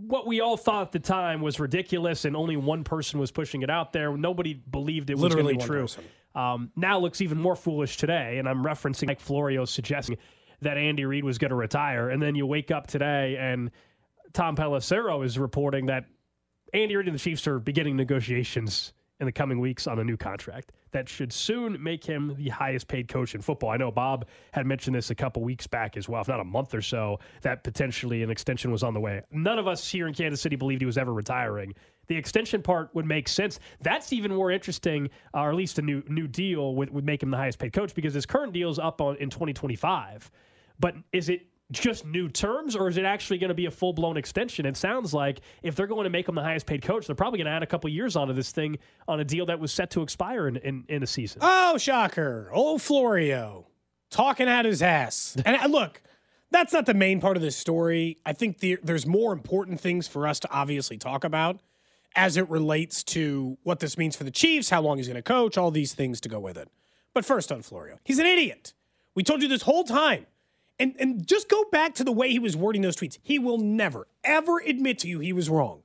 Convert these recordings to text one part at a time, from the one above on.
What we all thought at the time was ridiculous, and only one person was pushing it out there. Nobody believed it was going to be true. Um, now it looks even more foolish today, and I'm referencing Mike Florio suggesting that Andy Reid was going to retire, and then you wake up today and Tom Pelissero is reporting that Andy Reid and the Chiefs are beginning negotiations in the coming weeks on a new contract that should soon make him the highest paid coach in football. I know Bob had mentioned this a couple weeks back as well, if not a month or so, that potentially an extension was on the way. None of us here in Kansas City believed he was ever retiring. The extension part would make sense. That's even more interesting, uh, or at least a new new deal would, would make him the highest paid coach because his current deal is up on in 2025. But is it just new terms, or is it actually going to be a full blown extension? It sounds like if they're going to make him the highest paid coach, they're probably going to add a couple years onto this thing on a deal that was set to expire in, in, in a season. Oh, shocker. Old Florio talking out his ass. and uh, look, that's not the main part of this story. I think the, there's more important things for us to obviously talk about as it relates to what this means for the Chiefs, how long he's going to coach, all these things to go with it. But first on Florio, he's an idiot. We told you this whole time. And, and just go back to the way he was wording those tweets. He will never, ever admit to you he was wrong.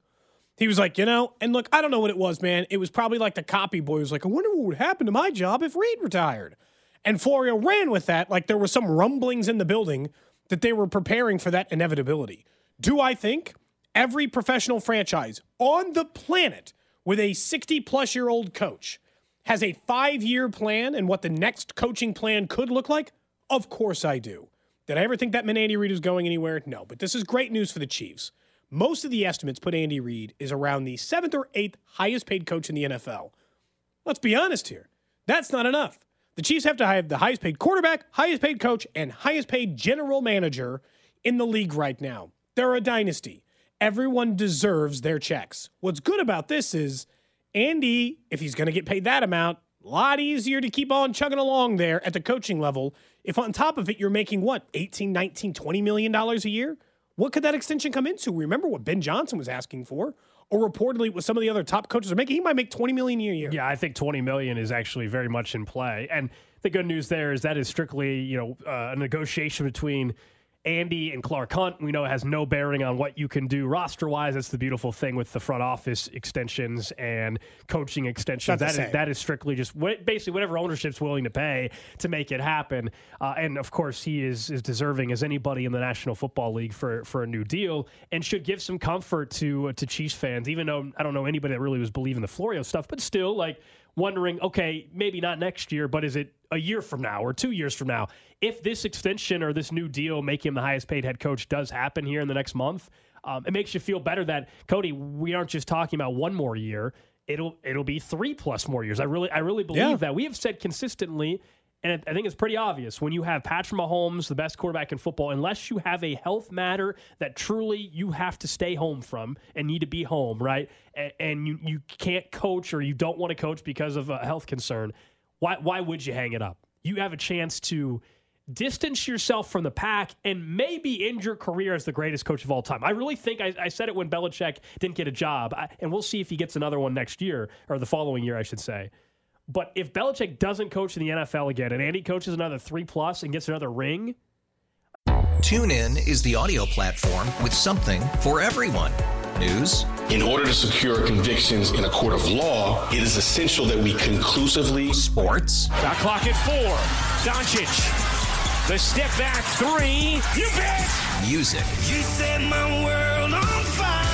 He was like, you know, and look, I don't know what it was, man. It was probably like the copy boy was like, I wonder what would happen to my job if Reid retired. And Florio ran with that like there were some rumblings in the building that they were preparing for that inevitability. Do I think every professional franchise on the planet with a 60 plus year old coach has a five year plan and what the next coaching plan could look like? Of course I do. Did I ever think that meant Andy Reid was going anywhere? No, but this is great news for the Chiefs. Most of the estimates put Andy Reid is around the seventh or eighth highest paid coach in the NFL. Let's be honest here. That's not enough. The Chiefs have to have the highest paid quarterback, highest paid coach, and highest paid general manager in the league right now. They're a dynasty. Everyone deserves their checks. What's good about this is Andy, if he's going to get paid that amount, a lot easier to keep on chugging along there at the coaching level. If on top of it, you're making what, 18, 19, 20 million dollars a year? What could that extension come into? Remember what Ben Johnson was asking for? Or reportedly what some of the other top coaches are making. He might make 20 million a year. Yeah, I think 20 million is actually very much in play. And the good news there is that is strictly, you know, uh, a negotiation between Andy and Clark Hunt, we know it has no bearing on what you can do roster wise. That's the beautiful thing with the front office extensions and coaching extensions. That is, that is strictly just what, basically whatever ownership's willing to pay to make it happen. Uh, and of course, he is as deserving as anybody in the National Football League for for a new deal, and should give some comfort to uh, to Chiefs fans. Even though I don't know anybody that really was believing the Florio stuff, but still like wondering, okay, maybe not next year, but is it a year from now or two years from now? If this extension or this new deal making him the highest paid head coach does happen here in the next month, um, it makes you feel better that Cody, we aren't just talking about one more year. It'll it'll be three plus more years. I really I really believe Yeah. that. We have said consistently, and I think it's pretty obvious when you have Patrick Mahomes, the best quarterback in football, unless you have a health matter that truly you have to stay home from and need to be home, right? And, you, you can't coach or you don't want to coach because of a health concern, why, why would you hang it up? You have a chance to distance yourself from the pack and maybe end your career as the greatest coach of all time. I really think I, I said it when Belichick didn't get a job, I, and we'll see if he gets another one next year or the following year, I should say. But if Belichick doesn't coach in the NFL again and Andy coaches another three plus and gets another ring, TuneIn is the audio platform with something for everyone. News. In order to secure convictions in a court of law, it is essential that we conclusively. Sports. Got clock at four. Doncic. The step back three. You bet. Music. You set my world on fire.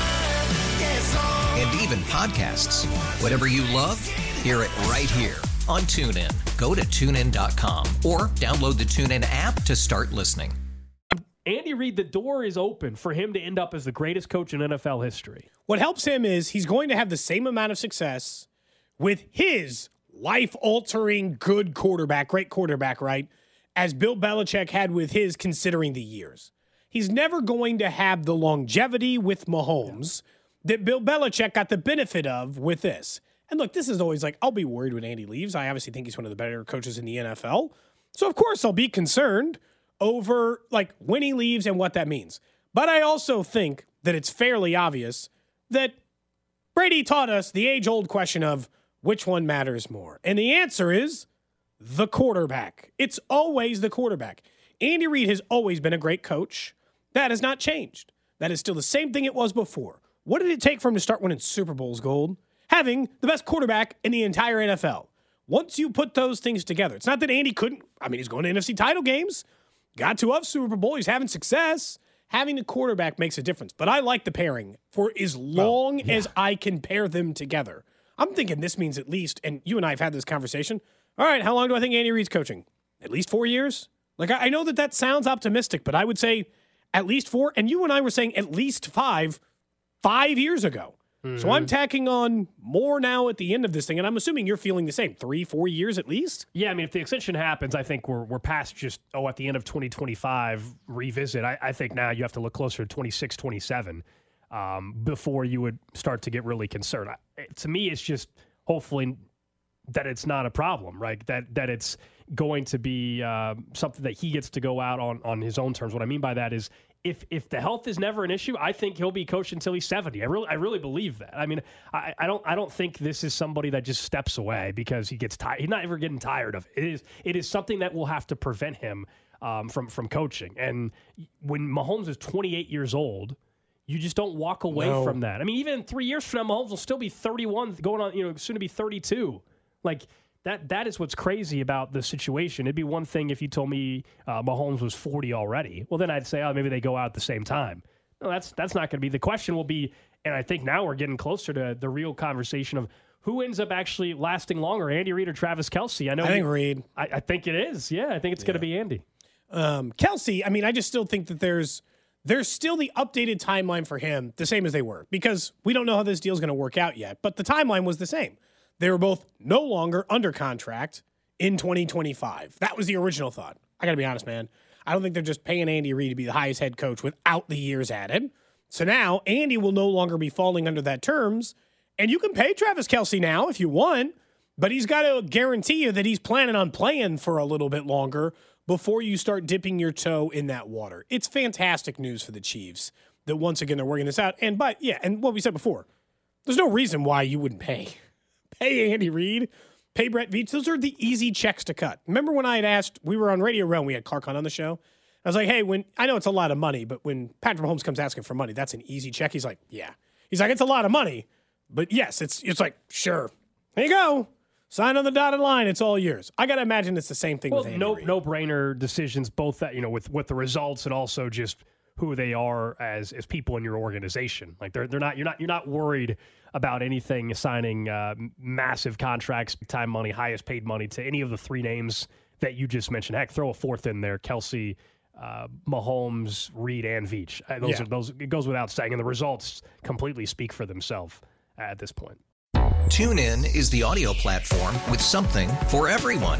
Yes, and even podcasts. Whatever you love, hear it right here on TuneIn. Go to tunein.com or download the TuneIn app to start listening. Andy Reid, the door is open for him to end up as the greatest coach in NFL history. What helps him is he's going to have the same amount of success with his life altering good quarterback, great quarterback, right? As Bill Belichick had with his, considering the years. He's never going to have the longevity with Mahomes that Bill Belichick got the benefit of with this. And look, this is always like, I'll be worried when Andy leaves. I obviously think he's one of the better coaches in the NFL. So, of course, I'll be concerned over like when he leaves and what that means. But I also think that it's fairly obvious that Brady taught us the age old question of which one matters more. And the answer is the quarterback. It's always the quarterback. Andy Reid has always been a great coach. That has not changed. That is still the same thing it was before. What did it take for him to start winning Super Bowls gold? Having the best quarterback in the entire NFL. Once you put those things together, it's not that Andy couldn't. I mean, he's going to NFC title games, got to of Super Bowl, he's having success. Having a quarterback makes a difference. But I like the pairing for as long well, yeah. as I can pair them together. I'm thinking this means at least, and you and I have had this conversation. All right, how long do I think Andy Reid's coaching? At least four years? Like, I know that that sounds optimistic, but I would say at least four. And you and I were saying at least five five years ago. Mm-hmm. So I'm mm-hmm. tacking on more now at the end of this thing, and I'm assuming you're feeling the same. Three, four years at least. Yeah, I mean, if the extension happens, I think we're we're past just oh at the end of 2025 revisit. I, I think now you have to look closer to 26, 27 um, before you would start to get really concerned. I, to me, it's just hopefully that it's not a problem, right? That that it's going to be uh, something that he gets to go out on on his own terms. What I mean by that is if if the health is never an issue, I think he'll be coached until he's seventy. I really I really believe that. I mean, I, I don't I don't think this is somebody that just steps away because he gets tired. He's not ever getting tired of it. It is it is something that will have to prevent him um, from from coaching. And when Mahomes is twenty eight years old. You just don't walk away no. from that. I mean, even three years from now, Mahomes will still be 31, going on, you know, soon to be 32. Like, that that is what's crazy about the situation. It'd be one thing if you told me uh, Mahomes was 40 already. Well, then I'd say, oh, maybe they go out at the same time. No, that's that's not going to be. The question will be, and I think now we're getting closer to the real conversation of who ends up actually lasting longer, Andy Reid or Travis Kelce. I know. I think Reid. I, I, think it is. Yeah, I think it's yeah. going to be Andy. Um, Kelce. I mean, I just still think that there's there's still the updated timeline for him, the same as they were, because we don't know how this deal is going to work out yet. But the timeline was the same. They were both no longer under contract in 2025. That was the original thought. I got to be honest, man. I don't think they're just paying Andy Reid to be the highest head coach without the years added. So now Andy will no longer be falling under that terms. And you can pay Travis Kelce now if you want, but he's got to guarantee you that he's planning on playing for a little bit longer before you start dipping your toe in that water. It's fantastic news for the Chiefs that once again they're working this out. And but yeah, and what we said before, there's no reason why you wouldn't pay pay Andy Reid, pay Brett Veach. Those are the easy checks to cut. Remember when I had asked, we were on Radio Realm, we had Clark Hunt on the show. I was like, hey, when I know it's a lot of money, but when Patrick Mahomes comes asking for money, that's an easy check. He's like, yeah. He's like, it's a lot of money, but yes, it's it's like, sure. There you go. Sign on the dotted line. It's all yours. I got to imagine it's the same thing well, with Andy no no brainer decisions, both that you know with with the results and also just who they are as as people in your organization. Like they're they're not you're not you're not worried about anything signing uh, massive contracts, time money, highest paid money to any of the three names that you just mentioned. Heck, throw a fourth in there, Kelce. uh, Mahomes, Reid, and Veach. Uh, those yeah. are those. It goes without saying, and the results completely speak for themselves at this point. TuneIn is the audio platform with something for everyone.